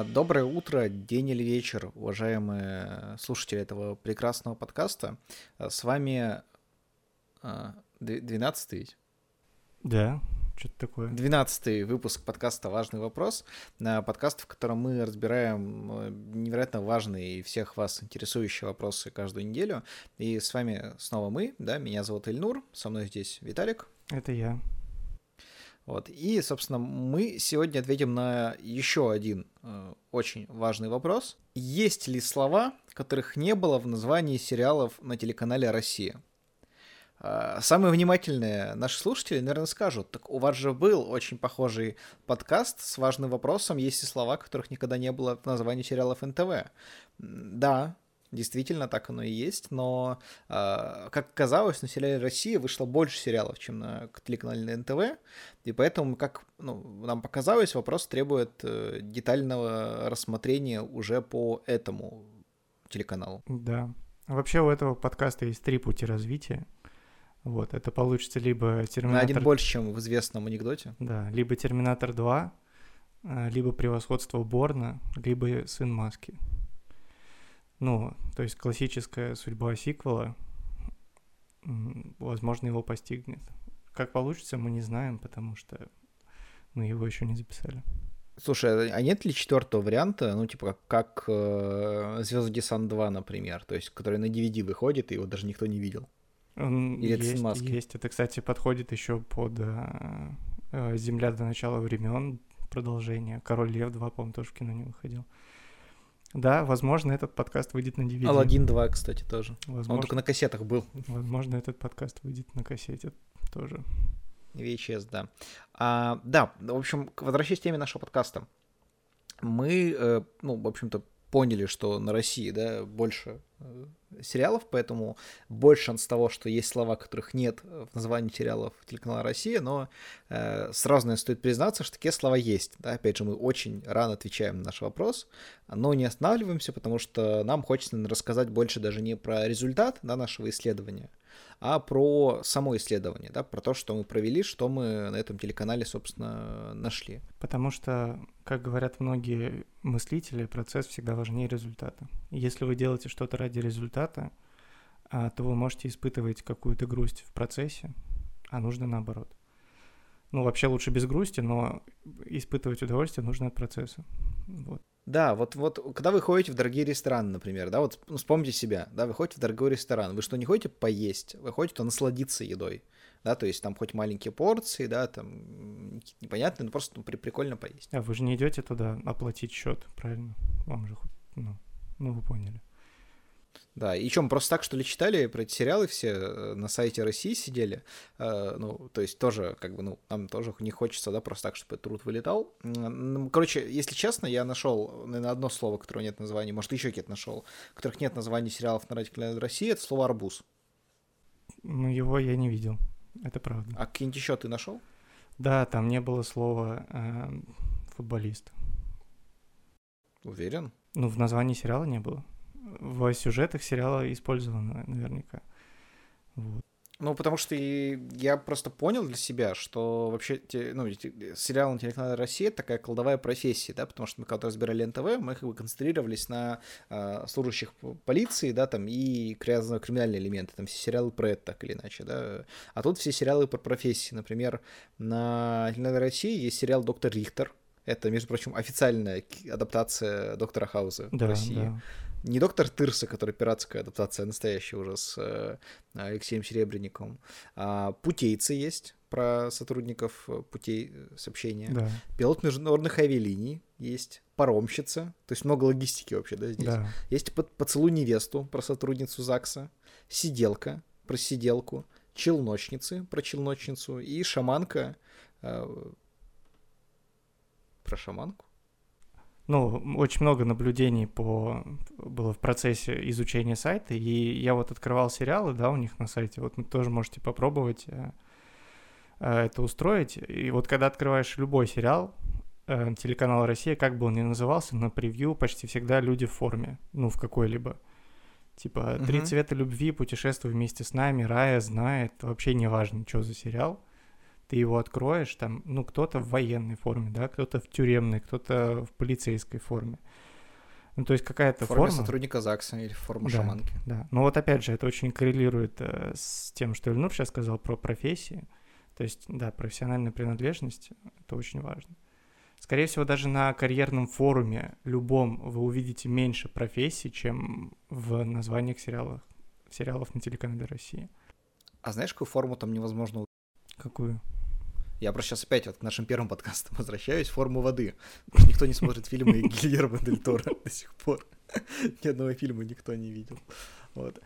Доброе утро, день или вечер, уважаемые слушатели этого прекрасного подкаста. С вами 12 ведь? Да, что-то такое. 12 выпуск подкаста «Важный вопрос». Подкаст, в котором мы разбираем э, невероятно важные и всех вас интересующие вопросы каждую неделю. И с вами снова мы, да, меня зовут Ильнур, со мной здесь Виталик. Это я. Вот. И, собственно, мы сегодня ответим на еще один э, очень важный вопрос. Есть ли слова, которых не было в названии сериалов на телеканале «Россия»? Э, самые внимательные наши слушатели, наверное, скажут, так у вас же был очень похожий подкаст с важным вопросом, есть ли слова, которых никогда не было в названии сериалов НТВ. Да, Действительно, так оно и есть, но, э, как оказалось, на сериале «Россия» вышло больше сериалов, чем на телеканале НТВ, и поэтому, как ну, нам показалось, вопрос требует э, детального рассмотрения уже по этому телеканалу. Да. Вообще у этого подкаста есть три пути развития. Вот, это получится либо Терминатор... На один больше, чем в известном анекдоте. Да, либо Терминатор 2, э, либо Превосходство Борна, либо Сын Маски. Ну, то есть классическая судьба сиквела, возможно, его постигнет. Как получится, мы не знаем, потому что мы его еще не записали. Слушай, а нет ли четвертого варианта, ну, типа, как, э, Звездный десант 2, например, то есть, который на DVD выходит, и его даже никто не видел? Он Или есть, это маски? Есть. Это, кстати, подходит еще под э, э, Земля до начала времен продолжение. Король Лев 2, по-моему, тоже в кино не выходил. Да, возможно, этот подкаст выйдет на DVD. Алладин 2, кстати, тоже. Возможно, Он только на кассетах был. Возможно, этот подкаст выйдет на кассете тоже. VHS, да. А, да, в общем, возвращаясь к теме нашего подкаста. Мы, э, ну, в общем-то, поняли, что на России, да, больше сериалов, поэтому больше шанс того, что есть слова, которых нет в названии сериалов телеканала Россия, но э, сразу, наверное, стоит признаться, что такие слова есть. Да? Опять же, мы очень рано отвечаем на наш вопрос, но не останавливаемся, потому что нам хочется рассказать больше даже не про результат да, нашего исследования, а про само исследование, да, про то, что мы провели, что мы на этом телеканале, собственно, нашли. Потому что, как говорят многие мыслители, процесс всегда важнее результата. Если вы делаете что-то ради результата, а, то вы можете испытывать какую-то грусть в процессе, а нужно наоборот. Ну, вообще лучше без грусти, но испытывать удовольствие нужно от процесса. Вот. Да, вот, вот когда вы ходите в дорогие рестораны, например, да, вот ну, вспомните себя, да, вы ходите в дорогой ресторан, вы что, не ходите поесть, вы ходите насладиться едой, да, то есть там хоть маленькие порции, да, там непонятно, но просто ну, при, прикольно поесть. А вы же не идете туда оплатить счет, правильно? Вам же, ну, ну вы поняли. Да, и чем просто так, что ли, читали про эти сериалы все э, на сайте России сидели, э, ну, то есть тоже, как бы, ну, нам тоже не хочется, да, просто так, чтобы труд вылетал. Короче, если честно, я нашел, наверное, одно слово, которого нет названия, может, еще какие-то нашел, которых нет названий сериалов на радио России, это слово «арбуз». Ну, его я не видел, это правда. А какие-нибудь еще ты нашел? Да, там не было слова э, «футболист». Уверен? Ну, в названии сериала не было в сюжетах сериала использовано наверняка. Вот. Ну, потому что я просто понял для себя, что вообще ну, сериал на телеканале «Россия» — такая колдовая профессия, да, потому что мы когда разбирали НТВ, мы как бы концентрировались на э, служащих полиции, да, там, и криминальные элементы, там все сериалы про это так или иначе, да, а тут все сериалы про профессии, например, на телеканале «Россия» есть сериал «Доктор Рихтер», это, между прочим, официальная адаптация Доктора Хауса да, в России. Да не доктор Тырса, который пиратская адаптация, а настоящая уже с э, Алексеем Серебренниковым. А путейцы есть про сотрудников э, путей э, сообщения. Да. Пилот международных авиалиний есть. Паромщица. То есть много логистики вообще, да, здесь. Да. Есть поцелуй невесту про сотрудницу ЗАГСа. Сиделка про сиделку. Челночницы про челночницу. И шаманка э, про шаманку ну, очень много наблюдений по было в процессе изучения сайта, и я вот открывал сериалы, да, у них на сайте, вот вы тоже можете попробовать э, э, это устроить. И вот когда открываешь любой сериал, э, телеканал Россия, как бы он ни назывался, на превью почти всегда люди в форме, ну, в какой-либо. Типа «Три цвета любви», «Путешествуй вместе с нами», «Рая знает», вообще не важно, что за сериал. Ты его откроешь, там, ну, кто-то в военной форме, да, кто-то в тюремной, кто-то в полицейской форме. Ну, то есть какая-то форма... форма... сотрудника ЗАГСа или форма да, шаманки. Да, но вот опять же, это очень коррелирует э, с тем, что Ильнур сейчас сказал про профессии. То есть, да, профессиональная принадлежность — это очень важно. Скорее всего, даже на карьерном форуме любом вы увидите меньше профессий, чем в названиях сериалов, сериалов на телеканале России. А знаешь, какую форму там невозможно Какую? Я просто сейчас опять вот к нашим первым подкастам возвращаюсь. Форму воды. Никто не смотрит фильмы Гильермо Дель Торо до сих пор. Ни одного фильма никто не видел. Вот.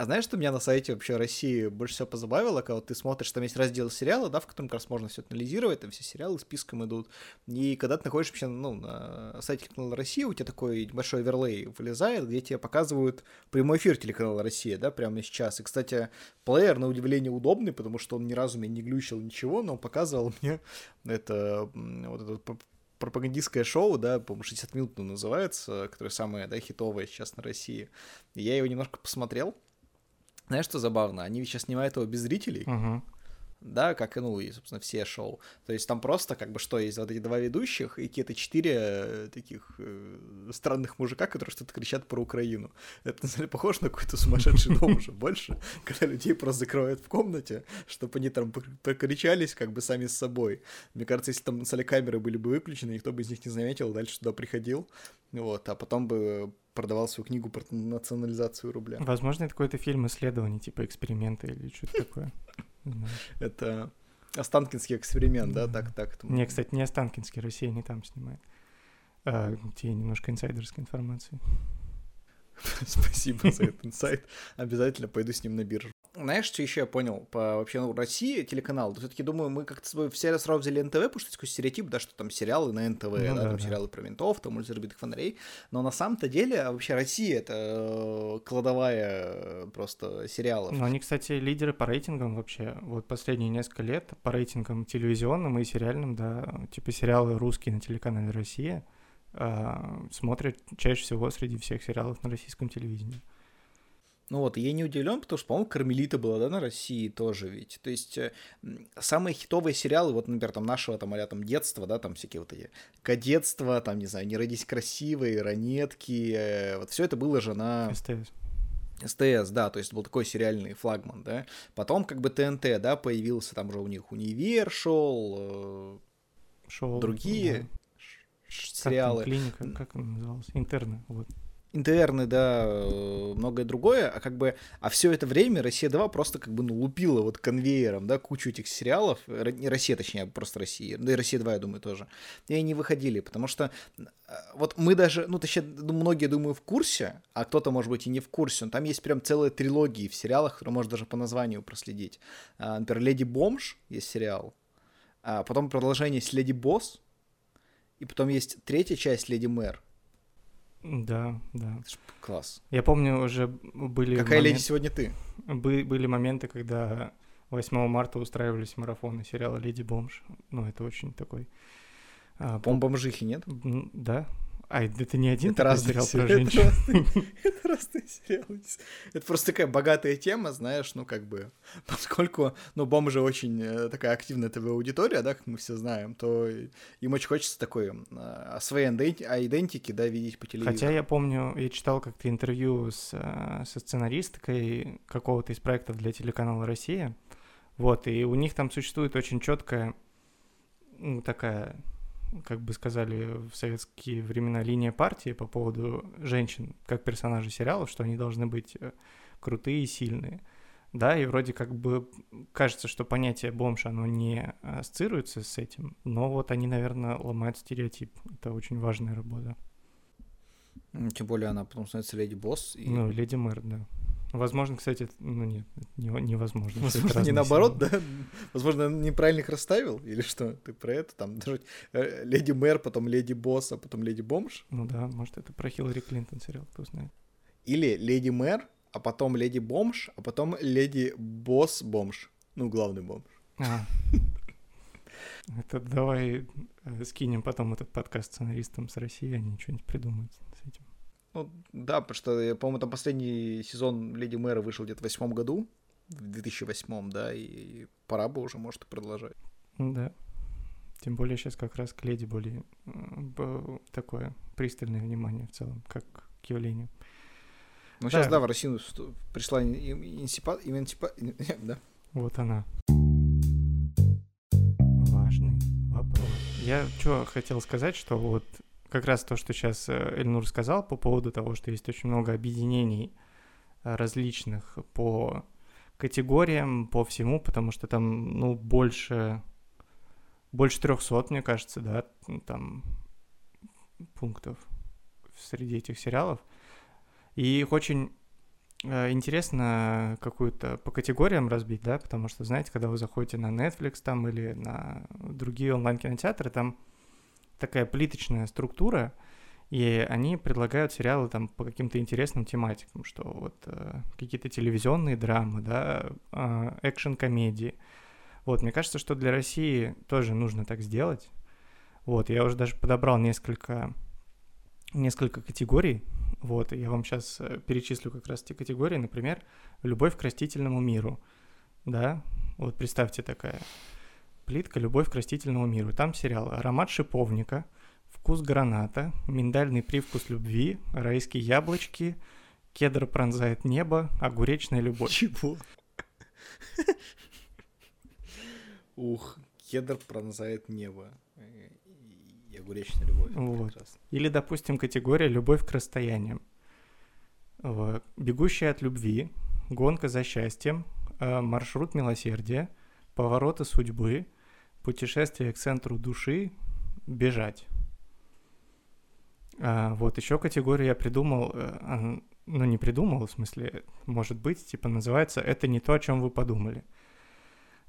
А знаешь, что меня на сайте вообще России больше всего позабавило, когда ты смотришь, там есть раздел сериала, да, в котором как раз можно все анализировать, там все сериалы списком идут, и когда ты находишься вообще, ну, на сайте канала России, у тебя такой небольшой оверлей вылезает, где тебе показывают прямой эфир телеканала Россия, да, прямо сейчас. И, кстати, плеер, на удивление, удобный, потому что он ни разу меня не глючил ничего, но он показывал мне это, вот это пропагандистское шоу, да, по-моему, 60 минут называется, которое самое, да, хитовое сейчас на России. Я его немножко посмотрел, знаешь, что забавно? Они сейчас снимают его без зрителей. Угу. Да, как и, ну, и, собственно, все шоу. То есть там просто, как бы, что, есть вот эти два ведущих и какие-то четыре э, таких э, странных мужика, которые что-то кричат про Украину. Это, на деле, похоже на какой-то сумасшедший дом уже больше, когда людей просто закрывают в комнате, чтобы они там прокричались как бы сами с собой. Мне кажется, если там на камеры были бы выключены, никто бы из них не заметил, дальше туда приходил, вот, а потом бы продавал свою книгу про национализацию рубля. Возможно, это какой-то фильм исследований, типа эксперимента или что-то такое. Это Останкинский эксперимент, да, так, так. Не, кстати, не Останкинский, Россия не там снимает. А, тебе немножко инсайдерской информации. Спасибо за этот инсайт. Обязательно пойду с ним на биржу. Знаешь, что еще я понял по вообще ну, России телеканал? Все-таки думаю, мы как-то с тобой все сразу взяли НТВ, потому что такой стереотип, да, что там сериалы на НТВ, ну, да, да, там да. сериалы про ментов, там улицы разбитых фонарей. Но на самом-то деле а вообще Россия это э, кладовая э, просто сериалов. Ну, они, кстати, лидеры по рейтингам вообще. Вот последние несколько лет по рейтингам телевизионным и сериальным, да, типа сериалы русские на телеканале Россия э, смотрят чаще всего среди всех сериалов на российском телевидении. Ну вот, я не удивлен, потому что, по-моему, Кармелита была, да, на России тоже ведь. То есть э, самые хитовые сериалы, вот, например, там нашего там, а там детства, да, там всякие вот эти кадетства, там, не знаю, не родись красивые, ранетки, э, вот все это было же на... СТС. СТС, да, то есть был такой сериальный флагман, да. Потом как бы ТНТ, да, появился, там же у них Универ шел, э, шел другие да. сериалы. Как там, клиника, как он назывался? Интерны, вот интерны, да, э, многое другое, а как бы, а все это время Россия 2 просто как бы ну, лупила вот конвейером, да, кучу этих сериалов, не Россия, точнее, а просто Россия, да и Россия 2, я думаю, тоже, и они выходили, потому что э, вот мы даже, ну, точнее, многие, думаю, в курсе, а кто-то, может быть, и не в курсе, но там есть прям целые трилогии в сериалах, которые можно даже по названию проследить. А, например, «Леди Бомж» есть сериал, а потом продолжение есть «Леди Босс», и потом есть третья часть «Леди Мэр», да, да. Класс. Я помню, уже были... Какая момент... леди сегодня ты? Бы, были моменты, когда 8 марта устраивались марафоны сериала «Леди Бомж». Ну, это очень такой... А, Бомбомжихи, нет? Да, а, это не один это разный сериал про женщин. Это разные сериалы. Это просто такая богатая тема, знаешь, ну как бы, поскольку, ну, бомжи очень э, такая активная ТВ-аудитория, да, как мы все знаем, то им очень хочется такой а, своей идентики, да, видеть по телевизору. Хотя я помню, я читал как-то интервью с, э, со сценаристкой какого-то из проектов для телеканала «Россия», вот, и у них там существует очень четкая, ну, такая как бы сказали в советские времена, линия партии по поводу женщин как персонажей сериалов, что они должны быть э, крутые и сильные. Да, и вроде как бы кажется, что понятие бомж, оно не ассоциируется с этим, но вот они, наверное, ломают стереотип. Это очень важная работа. Тем более она потом становится леди босс. И... Ну, леди мэр, да. Возможно, кстати, ну нет, не, невозможно. Возможно, не наоборот, да? Возможно, неправильно их расставил? Или что? Ты про это? Там даже э, леди мэр, потом леди босс, а потом леди бомж? Ну да, может, это про Хиллари Клинтон сериал, кто знает. Или леди мэр, а потом леди бомж, а потом леди босс бомж. Ну, главный бомж. А. Это давай э, скинем потом этот подкаст сценаристам с России, они что-нибудь придумают. Ну, да, потому что, по-моему, там последний сезон Леди Мэра вышел где-то в восьмом году, в 2008, да, и пора бы уже, может, и продолжать. Да. Тем более сейчас как раз к леди более такое пристальное внимание в целом, как к явлению. Ну, сейчас, да, в Россию пришла инсипа... Иментипа... да. Вот она. Важный вопрос. Я что хотел сказать, что вот как раз то, что сейчас э, Эльнур сказал по поводу того, что есть очень много объединений э, различных по категориям, по всему, потому что там, ну, больше, больше 300, мне кажется, да, там пунктов среди этих сериалов. И их очень э, интересно какую-то по категориям разбить, да, потому что, знаете, когда вы заходите на Netflix там или на другие онлайн-кинотеатры, там такая плиточная структура, и они предлагают сериалы там по каким-то интересным тематикам, что вот э, какие-то телевизионные драмы, да, э, экшен-комедии. Вот, мне кажется, что для России тоже нужно так сделать. Вот, я уже даже подобрал несколько, несколько категорий вот, я вам сейчас э, перечислю как раз эти категории. Например, «Любовь к растительному миру». Да, вот представьте такая плитка «Любовь к растительному миру». Там сериал «Аромат шиповника», «Вкус граната», «Миндальный привкус любви», «Райские яблочки», «Кедр пронзает небо», «Огуречная любовь». Чего? Ух, кедр пронзает небо огуречная любовь. Вот. Или, допустим, категория «любовь к расстояниям». «Бегущая от любви», «Гонка за счастьем», «Маршрут милосердия», «Повороты судьбы», «Путешествие к центру души», «Бежать». А, вот еще категорию я придумал, э, ну не придумал, в смысле, может быть, типа называется «Это не то, о чем вы подумали».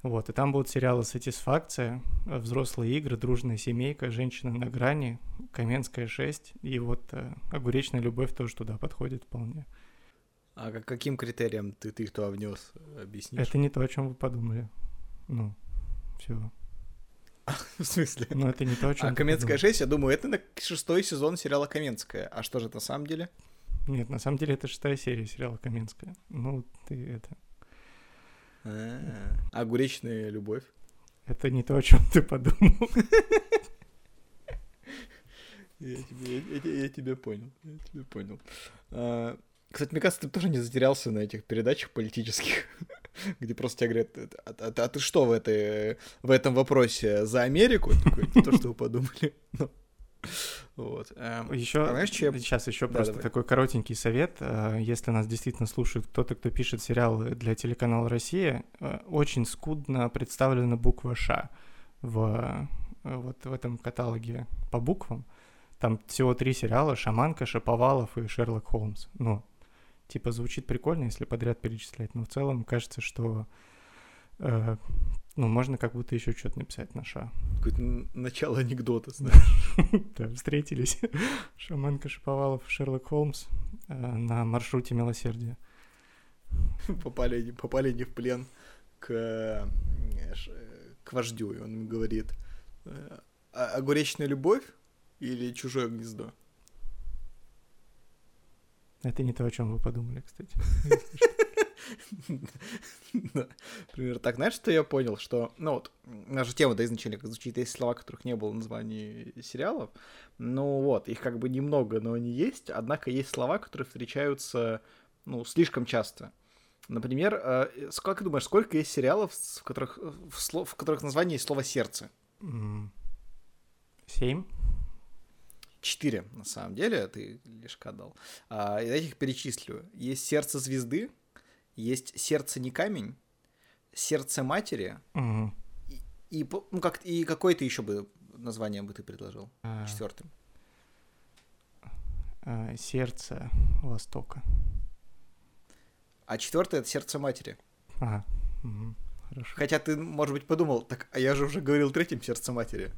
Вот, и там будут сериалы «Сатисфакция», «Взрослые игры», «Дружная семейка», «Женщина на грани», «Каменская 6», и вот э, «Огуречная любовь» тоже туда подходит вполне. А каким критериям ты, ты их туда внес? Объяснишь? Это не то, о чем вы подумали. Ну, все. В смысле? Ну, это не то, о чем А «Каменская 6», я думаю, это на шестой сезон сериала «Каменская». А что же это на самом деле? Нет, на самом деле это шестая серия сериала «Каменская». Ну, ты это... А, огуречная любовь. Это не то, о чем ты подумал. Я тебя, я, я тебя понял. Я тебя понял. А, кстати, мне кажется, ты тоже не затерялся на этих передачах политических, где просто тебе говорят, а, а, а ты что в, этой, в этом вопросе за Америку? Такой, то, что вы подумали. Ну, вот. Эм, еще, а знаешь, чем... сейчас еще да, просто давай. такой коротенький совет. Э, если нас действительно слушает кто-то, кто пишет сериалы для телеканала «Россия», э, очень скудно представлена буква «Ш» в, э, вот в этом каталоге по буквам. Там всего три сериала «Шаманка», «Шаповалов» и «Шерлок Холмс». Ну, типа звучит прикольно, если подряд перечислять, но в целом кажется, что э, ну, можно как будто еще что-то написать на ша. Какое-то начало анекдота, знаешь. Да, встретились. Шаманка Шиповалов, Шерлок Холмс э, на маршруте милосердия. Попали, попали не в плен к, э, к вождю, и он им говорит, «А, огуречная любовь или чужое гнездо? Это не то, о чем вы подумали, кстати. Примерно так. Знаешь, что я понял? Что, ну вот, наша тема, да, изначально как звучит, есть слова, которых не было в названии сериалов. Ну вот, их как бы немного, но они есть. Однако есть слова, которые встречаются, ну, слишком часто. Например, э, как ты думаешь, сколько есть сериалов, в которых, в, слов, в которых название есть слово «сердце»? Семь. Четыре, на самом деле, ты лишь дал. А, я их перечислю. Есть «Сердце звезды», есть сердце не камень, сердце матери, угу. и, и, ну, как, и какое-то еще бы название бы ты предложил а... четвертым. А, сердце Востока. А четвертое это сердце матери. Ага. Угу. Хорошо. Хотя ты, может быть, подумал, так, а я же уже говорил третьим сердце матери.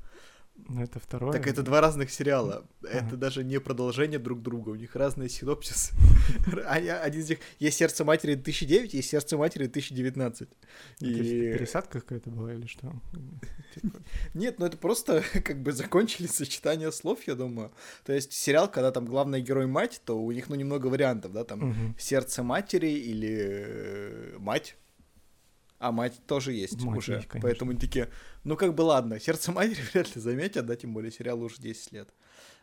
Ну, это второе. Так это два разных сериала. Ага. Это даже не продолжение друг друга. У них разные синопсисы. Один из них... Есть «Сердце матери» 2009, есть «Сердце матери» 2019. И... Пересадка какая-то была или что? Типа. Нет, ну это просто как бы закончили сочетание слов, я думаю. То есть сериал, когда там главный герой мать, то у них ну немного вариантов, да, там «Сердце матери» или «Мать». А мать тоже есть Мать уже. есть, конечно. поэтому они такие, ну как бы ладно, сердце матери вряд ли заметят, да, тем более сериал уже 10 лет.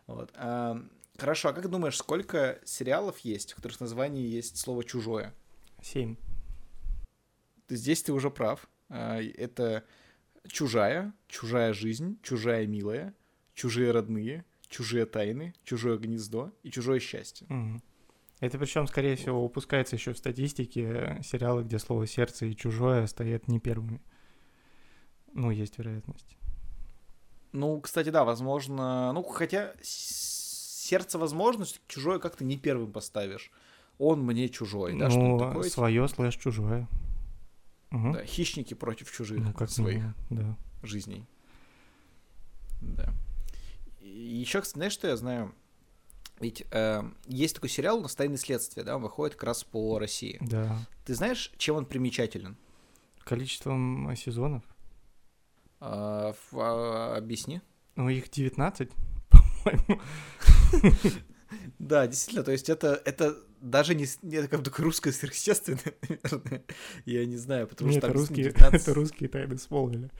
Вот. А, хорошо, а как думаешь, сколько сериалов есть, в которых в названии есть слово чужое? Семь. Здесь ты уже прав. А, Это чужая, чужая жизнь, чужая милая, чужие родные, чужие тайны, чужое гнездо и чужое счастье. Мгм. Это причем, скорее всего, упускается еще в статистике э, сериалы, где слово сердце и чужое стоят не первыми. Ну, есть вероятность. Ну, кстати, да, возможно. Ну, хотя сердце возможно, чужое как-то не первым поставишь. Он мне чужой, да, что ну, такое? свое слэш чужое. Мгм. Да, хищники против чужих Ну, как своих да. жизней. Да. еще, знаешь, что я знаю? Ведь э, есть такой сериал у нас «Тайны следствия», да, он выходит как раз по России. Да. Ты знаешь, чем он примечателен? Количеством сезонов. А, ф- а, объясни. Ну, их 19, по-моему. Да, действительно, то есть это, это даже не, это как бы русское сверхъестественное, наверное. Я не знаю, потому Нет, что там русские, 19... это русские тайны Смолвиля.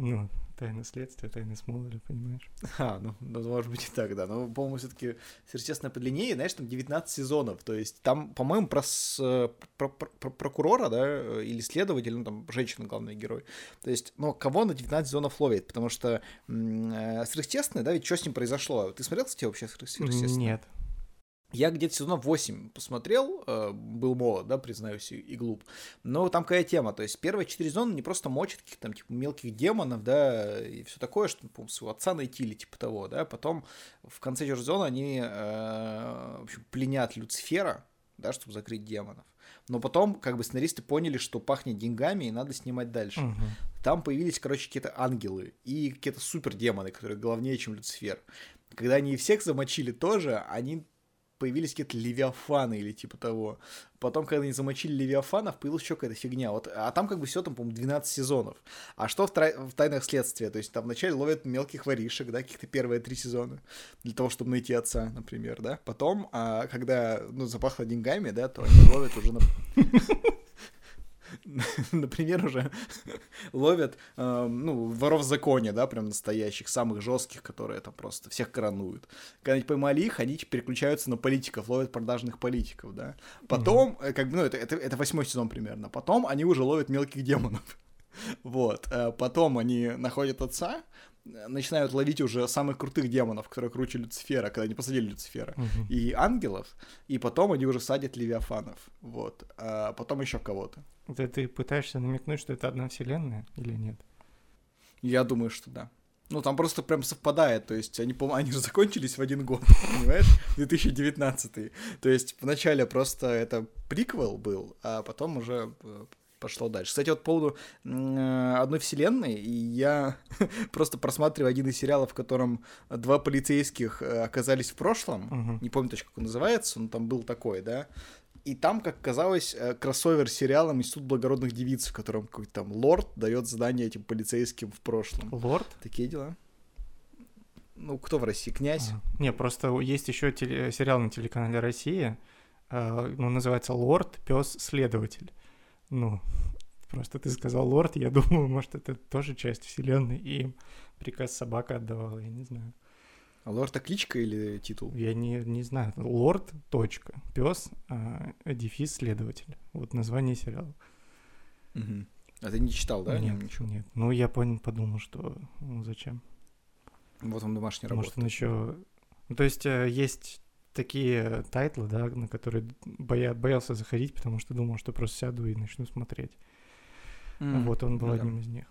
Ну, тайны следствия, тайны Смолвиля, понимаешь? А, ну, ну, может быть и так, да. Но, по-моему, все-таки сверхъестественное подлиннее, знаешь, там 19 сезонов. То есть там, по-моему, про, э, про- про- про- прокурора, да, э, или следователя, ну, там, женщина главный герой. То есть, ну, кого на 19 сезонов ловит? Потому что м, э, сверхъестественное, да, ведь что с ним произошло? Ты смотрел, кстати, вообще сверх- сверхъестественное? Нет. Я где-то сезонов 8 посмотрел, э, был молод, да, признаюсь, и, глуп. Но там какая тема, то есть первые четыре сезона не просто мочат каких-то там типа мелких демонов, да, и все такое, что, по своего отца найти или типа того, да, потом в конце сезона они, э, в общем, пленят Люцифера, да, чтобы закрыть демонов. Но потом, как бы, сценаристы поняли, что пахнет деньгами, и надо снимать дальше. Мгм. Там появились, короче, какие-то ангелы и какие-то супердемоны, которые главнее, чем Люцифер. Когда они всех замочили тоже, они появились какие-то левиафаны или типа того. Потом, когда они замочили левиафанов, появилась еще какая-то фигня. Вот, а там как бы все там, по-моему, 12 сезонов. А что в, трай- в «Тайнах следствия»? То есть там вначале ловят мелких воришек, да, каких-то первые три сезона, для того, чтобы найти отца, например, да. Потом, а, когда, ну, запахло деньгами, да, то они ловят уже на... Например, уже ловят, э, ну, воров в законе, да, прям настоящих, самых жестких, которые там просто всех коронуют. Когда они поймали их, они переключаются на политиков, ловят продажных политиков, да. Потом, э, как бы, ну, это, это, это восьмой сезон примерно. Потом они уже ловят мелких демонов. Вот. э, Потом они находят отца, начинают ловить уже самых крутых демонов, которые круче Люцифера, когда они посадили Люцифера, Мгм. и ангелов, и потом они уже садят левиафанов. Вот. А потом еще кого-то. Это ты пытаешься намекнуть, что это одна вселенная или нет? Я думаю, что да. Ну, там просто прям совпадает, то есть они, по они же закончились в один год, понимаешь, 2019. То есть вначале просто это приквел был, а потом уже э, пошло дальше. Кстати, вот по поводу э, одной вселенной, и я просто просматриваю один из сериалов, в котором два полицейских э, оказались в прошлом, Мгм. не помню точно, как он называется, но там был такой, да, и там, как казалось, э, кроссовер с сериалом «Институт благородных девиц», в котором какой-то там лорд дает задание этим полицейским в прошлом. Лорд? Такие дела. Ну, кто в России? Князь? А, Не, просто есть еще теле- сериал на телеканале Россия, э, ну, называется Лорд, пес, следователь. Ну, просто ты сказал Лорд, я думаю, может, это тоже часть вселенной, и им приказ собака отдавала, я не знаю. А лорд это кличка или титул? Я не, не знаю. Лорд, точка, пес, дефис, следователь. Вот название сериала. Мгм. А ты не читал, да? нет, Ничего. нет. Ну, я понял, подумал, что ну, зачем. Вот он домашний работа. Может, он еще... Ну, то есть э, есть такие тайтлы, да, на которые боя... боялся заходить, потому что думал, что просто сяду и начну смотреть. М, Вот он был ну да. одним из них.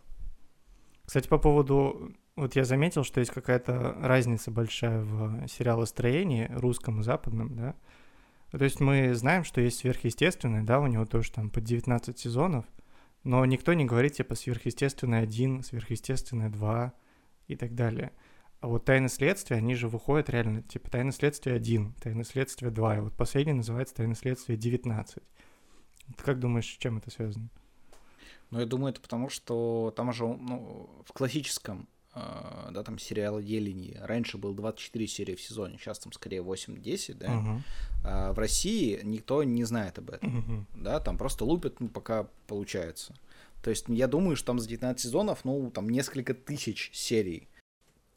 Кстати, по поводу... Вот я заметил, что есть какая-то разница большая в сериалостроении русском и западном, да. То есть мы знаем, что есть сверхъестественное, да, у него тоже там по 19 сезонов, но никто не говорит, типа, сверхъестественное 1, сверхъестественное 2 и так далее. А вот «Тайны следствия», они же выходят реально, типа, «Тайны следствия 1», «Тайны следствия 2», и вот последний называется «Тайны следствия 19». Ты как думаешь, с чем это связано? Ну, я думаю, это потому, что там же, ну, в классическом, э, да, там сериалоделении раньше было 24 серии в сезоне, сейчас там скорее 8-10, да. Мгм. А в России никто не знает об этом. Мгм. да, там просто лупят, ну, пока получается. То есть я думаю, что там за 19 сезонов, ну, там несколько тысяч серий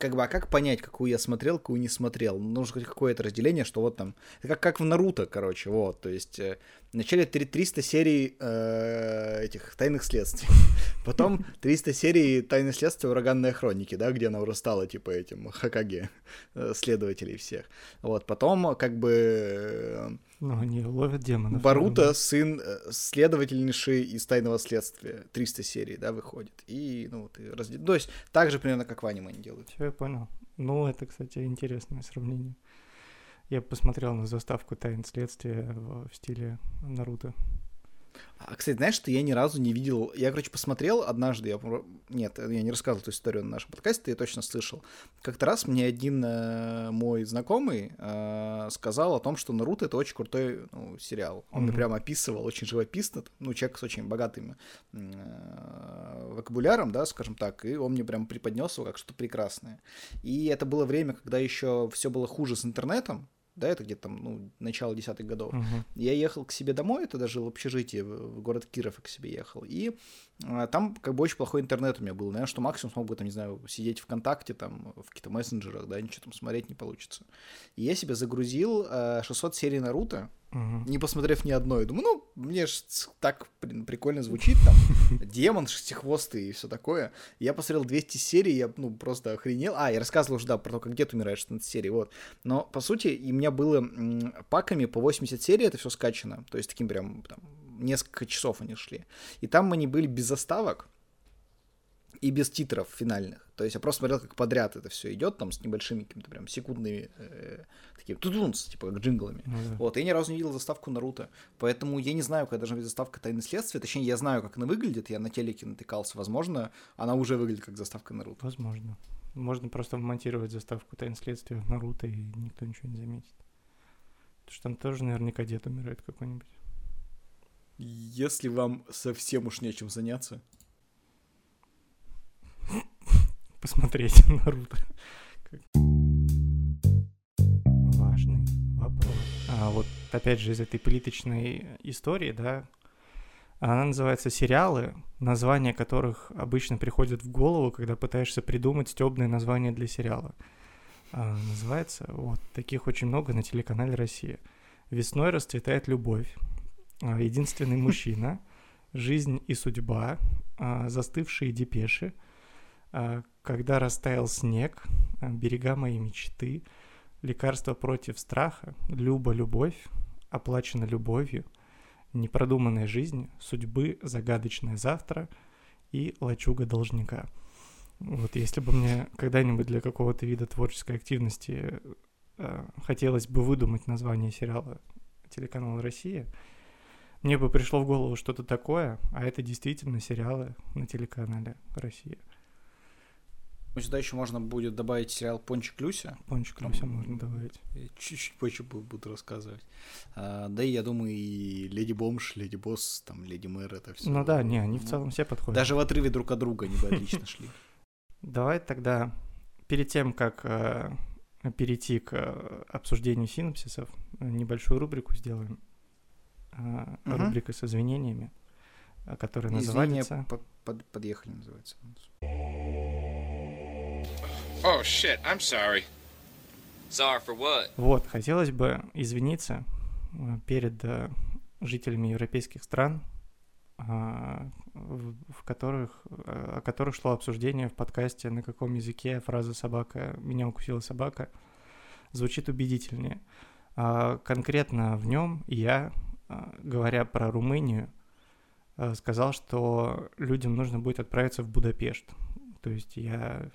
как бы, а как понять, какую я смотрел, какую не смотрел? Нужно какое-то разделение, что вот там... Как, как в Наруто, короче, вот. То есть э, вначале 300 серий э, этих тайных следствий. Потом 300 серий тайных следствий ураганной хроники, да, где она уже стала, типа, этим Хакаге, э, следователей всех. Вот, потом, как бы... Э, ну, они ловят демонов. Барута, сын э, следовательнейший из тайного следствия. 300 серий, да, выходит. И, ну, вот, и раздел... То есть, так же примерно, как в аниме они делают. Все, я понял. Ну, это, кстати, интересное сравнение. Я посмотрел на заставку «Тайн следствия» в, стиле Наруто. А, кстати, знаешь, что я ни разу не видел... Я, короче, посмотрел однажды, я... Нет, я не рассказывал эту историю на нашем подкасте, я точно слышал. Как-то раз мне один э, мой знакомый э, сказал о том, что Наруто — это очень крутой ну, сериал. Он mm-hmm. мне прямо описывал очень живописно, ну, человек с очень богатым э, вокабуляром, да, скажем так, и он мне прям преподнес его как что-то прекрасное. И это было время, когда еще все было хуже с интернетом, да, это где-то там, ну, начало десятых годов. Uh-huh. Я ехал к себе домой, это даже в общежитии, в город Киров к себе ехал, и там как бы очень плохой интернет у меня был, наверное, что максимум смог бы, там, не знаю, сидеть ВКонтакте, там, в каких-то мессенджерах, да, ничего там смотреть не получится. И я себе загрузил э, 600 серий Наруто, угу. не посмотрев ни одной. Думаю, ну, мне же так блин, прикольно звучит, там, демон шестихвостый и все такое. Я посмотрел 200 серий, я, ну, просто охренел. А, я рассказывал уже, да, про то, как дед умирает 16 серий, вот. Но, по сути, и у меня было паками по 80 серий это все скачано. То есть, таким прям, там, несколько часов они шли. И там они были без заставок, и без титров финальных. То есть я просто смотрел, как подряд это все идет, там с небольшими какими-то прям секундными э, такими тудунс, типа как джинглами. Ну, да. Вот, и я ни разу не видел заставку Наруто. Поэтому я не знаю, какая должна быть заставка Тайны следствия. Точнее, я знаю, как она выглядит. Я на телеке натыкался. Возможно, она уже выглядит как заставка Наруто. Возможно. Можно просто вмонтировать заставку Тайны следствия в Наруто, и никто ничего не заметит. Потому что там тоже наверняка дед умирает какой-нибудь. Если вам совсем уж нечем заняться, посмотреть Наруто. Важный вопрос. А вот опять же из этой плиточной истории, да, она называется сериалы, названия которых обычно приходят в голову, когда пытаешься придумать стебное название для сериала. А, называется, вот, таких очень много на телеканале «Россия». «Весной расцветает любовь», «Единственный мужчина», «Жизнь и судьба», а, «Застывшие депеши», а, когда растаял снег, а, берега моей мечты, лекарство против страха, люба любовь, оплачена любовью, непродуманная жизнь, судьбы, загадочное завтра и лачуга должника. Вот если бы мне когда-нибудь для какого-то вида творческой активности э, хотелось бы выдумать название сериала телеканала Россия, мне бы пришло в голову что-то такое, а это действительно сериалы на телеканале Россия. Сюда еще можно будет добавить сериал Пончик Люся. Пончик Люся можно добавить. Чуть-чуть позже буду рассказывать. А, да и я думаю, и Леди Бомж, Леди Босс, там, Леди Мэр, это все. Ну да, не, они в целом все подходят. Даже в отрыве друг от друга они бы отлично шли. Давай тогда, перед тем, как э, перейти к э, обсуждению синапсисов, небольшую рубрику сделаем. Э, рубрика с извинениями, которая называется... подъехали называется. Oh, shit, I'm sorry. Sorry for what? Вот, хотелось бы извиниться э, перед э, жителями европейских стран, а, в которых, э, о которых шло обсуждение в подкасте, на каком языке фраза «собака», «меня укусила собака» звучит убедительнее. А, конкретно в нем я, говоря про Румынию, сказал, что людям нужно будет отправиться в Будапешт. То есть я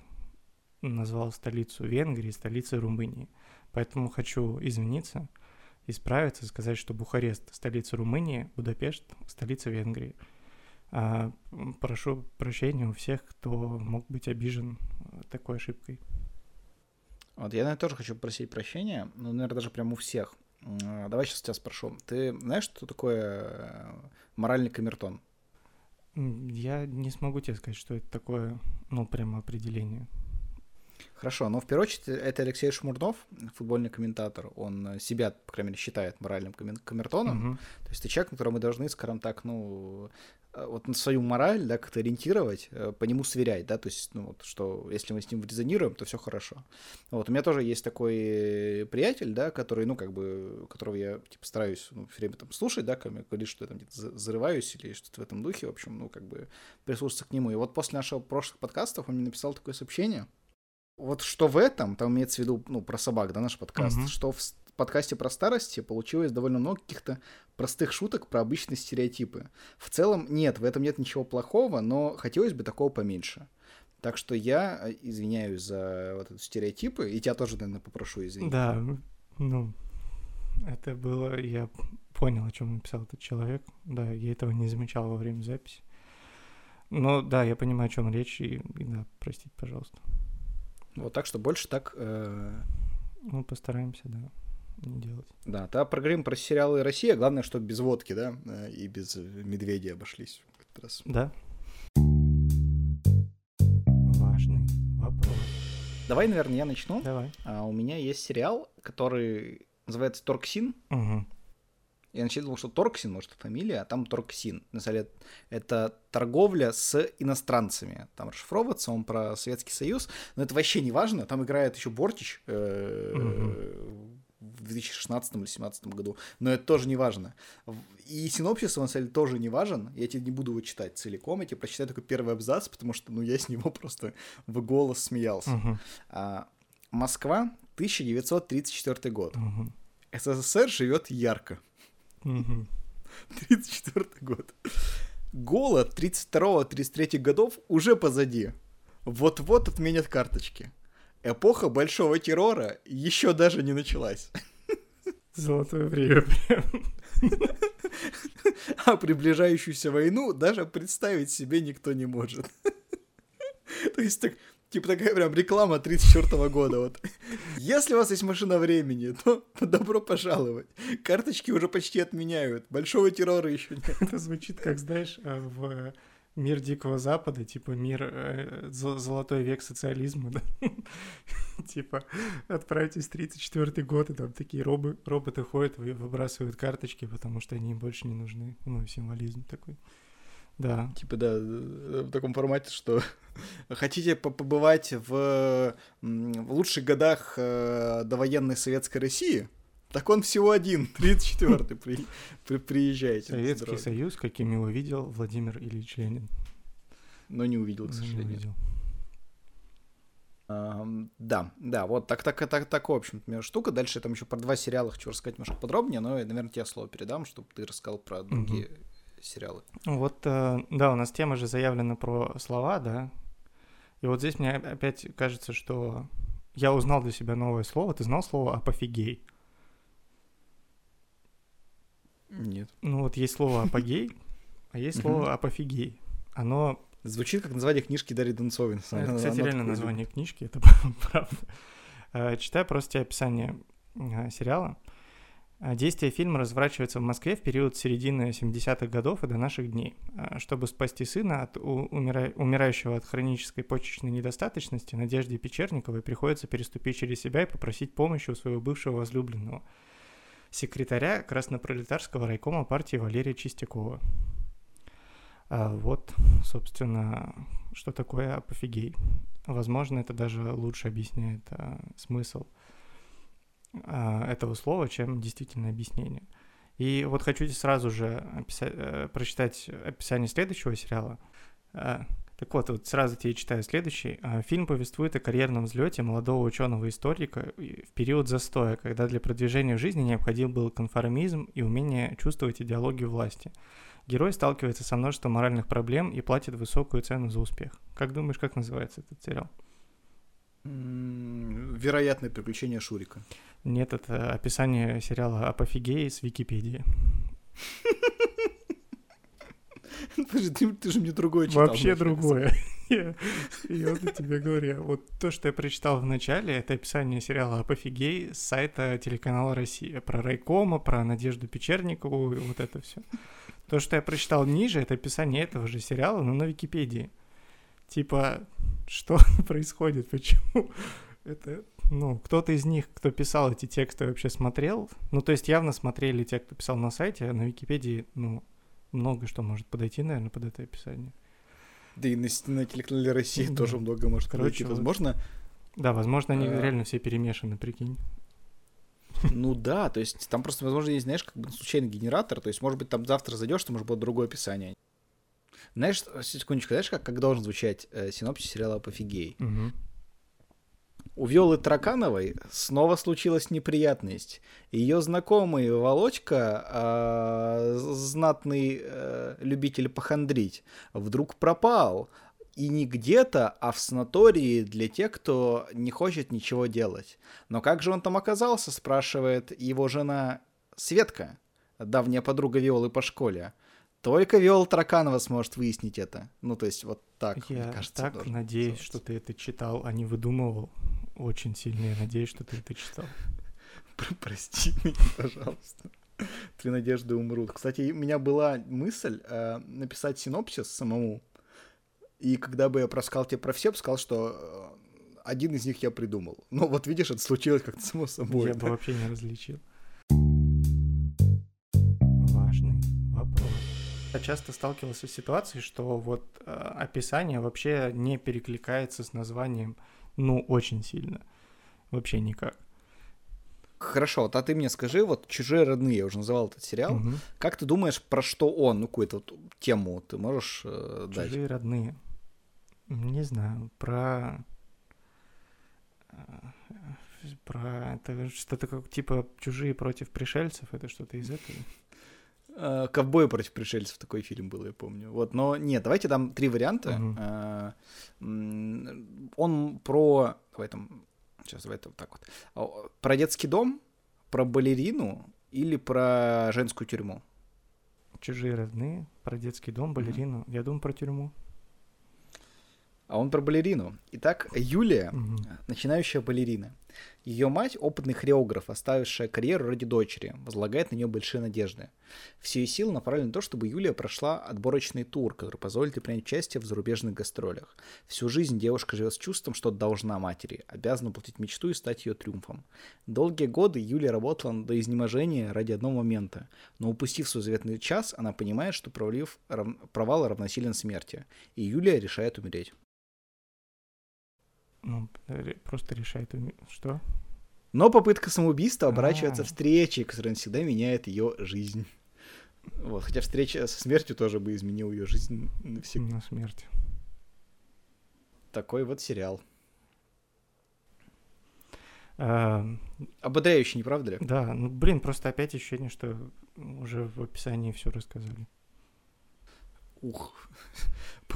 назвал столицу Венгрии столицей Румынии. Поэтому хочу извиниться, исправиться, сказать, что Бухарест – столица Румынии, Будапешт – столица Венгрии. А, прошу прощения у всех, кто мог быть обижен такой ошибкой. Вот я, наверное, тоже хочу просить прощения, ну, наверное, даже прямо у всех. А, давай сейчас тебя спрошу. Ты знаешь, что такое э, моральный камертон? Я не смогу тебе сказать, что это такое, ну, прямо определение. Хорошо, но в первую очередь это Алексей Шмурнов, футбольный комментатор. Он себя, по крайней мере, считает моральным камертоном. Угу. То есть это человек, которого мы должны, скажем так, ну, э, вот на свою мораль, да, как-то ориентировать, э, по нему сверять, да, то есть, ну, вот, что если мы с ним резонируем, то все хорошо. Вот, у меня тоже есть такой приятель, да, который, ну, как бы, которого я, типа, стараюсь, ну, все время там слушать, да, когда говорит, что я там где-то зарываюсь или что-то в этом духе, в общем, ну, как бы, прислушаться к нему. И вот после нашего прошлых подкастов он мне написал такое сообщение, вот что в этом, там имеется в виду, ну, про собак, да, наш подкаст, mm-hmm. что в подкасте про старости получилось довольно много каких-то простых шуток про обычные стереотипы. В целом, нет, в этом нет ничего плохого, но хотелось бы такого поменьше. Так что я э, извиняюсь за вот эти стереотипы, и тебя тоже, наверное, попрошу извинить. Да, ну, это было, я понял, о чем написал этот человек. Да, я этого не замечал во время записи. Но да, я понимаю, о чем речь, и, и да, простите, пожалуйста. Вот так что больше так... Э... Ну, постараемся, да, не делать. Да, тогда проговорим про сериалы Россия. Главное, чтобы без водки, да, э, и без медведя обошлись в этот раз. Да. Важный вопрос. Давай, наверное, я начну. Давай. А, у меня есть сериал, который называется Торксин. Угу. Я начал думал, что Торксин, может, фамилия, а там Торксин. На самом деле, это торговля с иностранцами. Там расшифровывается он про Советский Союз, но это вообще не важно. Там играет еще Бортич э, в 2016 или 2017 году, но это тоже не важно. И синопсис, на самом деле, тоже не важен. Я тебе не буду его читать целиком, я тебе прочитаю только первый абзац, потому что, ну, я с него просто в голос смеялся. А, Москва, 1934 год. СССР живет ярко. 34 год. Голод 32-33 годов уже позади. Вот-вот отменят карточки. Эпоха большого террора еще даже не началась. Золотое время прям. А приближающуюся войну даже представить себе никто не может. То есть так Типа такая прям реклама 34 года. Вот. Если у вас есть машина времени, то добро пожаловать. Карточки уже почти отменяют. Большого террора еще нет. Это звучит как, знаешь, э, в мир Дикого Запада, типа мир э, золотой век социализма, да? типа отправьтесь в 34 год, и там такие робы, роботы ходят, выбрасывают карточки, потому что они им больше не нужны. Ну, символизм такой. Да. Типа, да, в таком формате, что хотите побывать в, в лучших годах э, довоенной советской России, так он всего один, 34-й, при, при, приезжайте. Советский Союз, каким его видел Владимир Ильич Ленин. Но не увидел, к сожалению. Не увидел. Uh, да, да, вот так, так, так, так, в общем, штука. Дальше там еще про два сериала хочу рассказать немножко подробнее, но, наверное, тебе слово передам, чтобы ты рассказал про другие uh-huh сериалы. Вот, э, да, у нас тема же заявлена про слова, да. И вот здесь мне опять кажется, что я узнал для себя новое слово. Ты знал слово апофигей? Нет. Ну вот есть слово апогей, а есть слово апофигей. Оно... Звучит как название книжки Дарьи Донцовой. Это, кстати, реально название книжки, это правда. Э, читаю просто описание э, сериала. А действие фильма разворачивается в Москве в период середины 70-х годов и до наших дней. Чтобы спасти сына от умира... умирающего от хронической почечной недостаточности, Надежде Печерниковой приходится переступить через себя и попросить помощи у своего бывшего возлюбленного, секретаря Краснопролетарского райкома партии Валерия Чистякова. А вот, собственно, что такое апофигей. Возможно, это даже лучше объясняет а, смысл – а, этого слова, чем действительно объяснение. И вот хочу сразу же описать, э, прочитать описание следующего сериала. Так вот, вот сразу тебе читаю следующий. А, фильм повествует о карьерном взлете молодого ученого-историка в период застоя, когда для продвижения в жизни необходим был конформизм и умение чувствовать идеологию власти. Герой сталкивается со множеством моральных проблем и платит высокую цену за успех. Как думаешь, как называется этот сериал? Вероятное приключение Шурика. Нет, это описание сериала «Апофигей» с Википедии. Подожди, ты, ты же мне другое читал. Вообще другое. Я, я вот тебе говорю, вот то, что я прочитал в начале, это описание сериала «Апофигей» с сайта телеканала «Россия». Про Райкома, про Надежду Печерникову и вот это все. То, что я прочитал ниже, это описание этого же сериала, но на Википедии. Типа, что происходит, почему? Это ну, кто-то из них, кто писал эти тексты, вообще смотрел. Ну, то есть явно смотрели те, кто писал на сайте, а на Википедии, ну, много что может подойти, наверное, под это описание. Да и на, на телеканале России да. тоже много может Короче, подойти. Возможно... Да, возможно, они а... реально все перемешаны, прикинь. Ну да, то есть там просто, возможно, есть, знаешь, как бы случайный генератор, то есть, может быть, там завтра зайдешь, там может будет другое описание. Знаешь, секундочку, знаешь, как, как должен звучать э, синопсис сериала «Пофигей»? Угу. У Виолы Таракановой снова случилась неприятность. Ее знакомый Володька, э, знатный э, любитель похандрить, вдруг пропал. И не где-то, а в санатории для тех, кто не хочет ничего делать. Но как же он там оказался, спрашивает его жена Светка, давняя подруга Виолы по школе. Только Виола Тараканова сможет выяснить это. Ну, то есть, вот так, я мне кажется. так надеюсь, называться. что ты это читал, а не выдумывал. Очень сильно я надеюсь, что ты это читал. Прости меня, пожалуйста. Твои надежды умрут. Кстати, у меня была мысль э, написать синопсис самому. И когда бы я проскал тебе про все, сказал, что э, один из них я придумал. Но вот видишь, это случилось как-то само собой. Я бы вообще не различил. Часто сталкивался с ситуацией, что вот э, описание вообще не перекликается с названием, ну, очень сильно. Вообще никак. Хорошо, вот а ты мне скажи, вот «Чужие родные», я уже называл этот сериал, угу. как ты думаешь, про что он, ну, какую-то вот тему ты можешь э, дать? «Чужие родные». Не знаю, про... Э, про... Это что-то как типа «Чужие против пришельцев», это что-то из этого? Э, Ковбой против пришельцев такой фильм был, я помню. Вот, но нет, давайте там три варианта. Uh-huh. Он про, давай там, сейчас давай вот так вот, про детский дом, про балерину или про женскую тюрьму. Чужие родные, про детский дом, балерину. Uh-huh. Я думаю про тюрьму. А он про балерину. Итак, Юлия, угу. начинающая балерина. Ее мать, опытный хореограф, оставившая карьеру ради дочери, возлагает на нее большие надежды. Все ее силы направлены на то, чтобы Юлия прошла отборочный тур, который позволит ей принять участие в зарубежных гастролях. Всю жизнь девушка живет с чувством, что должна матери, обязана платить мечту и стать ее триумфом. Долгие годы Юлия работала до изнеможения ради одного момента, но упустив свой заветный час, она понимает, что провалив, рав... провал равносилен смерти, и Юлия решает умереть. Ну, просто решает, что? Но попытка самоубийства оборачивается А-а-а. встречей, которая всегда меняет ее жизнь. Вот, хотя встреча со смертью тоже бы изменила ее жизнь навсегда. На смерть. Такой вот сериал. А... Ободряющий, не правда ли? Да, ну блин, просто опять ощущение, что уже в описании все рассказали. Ух,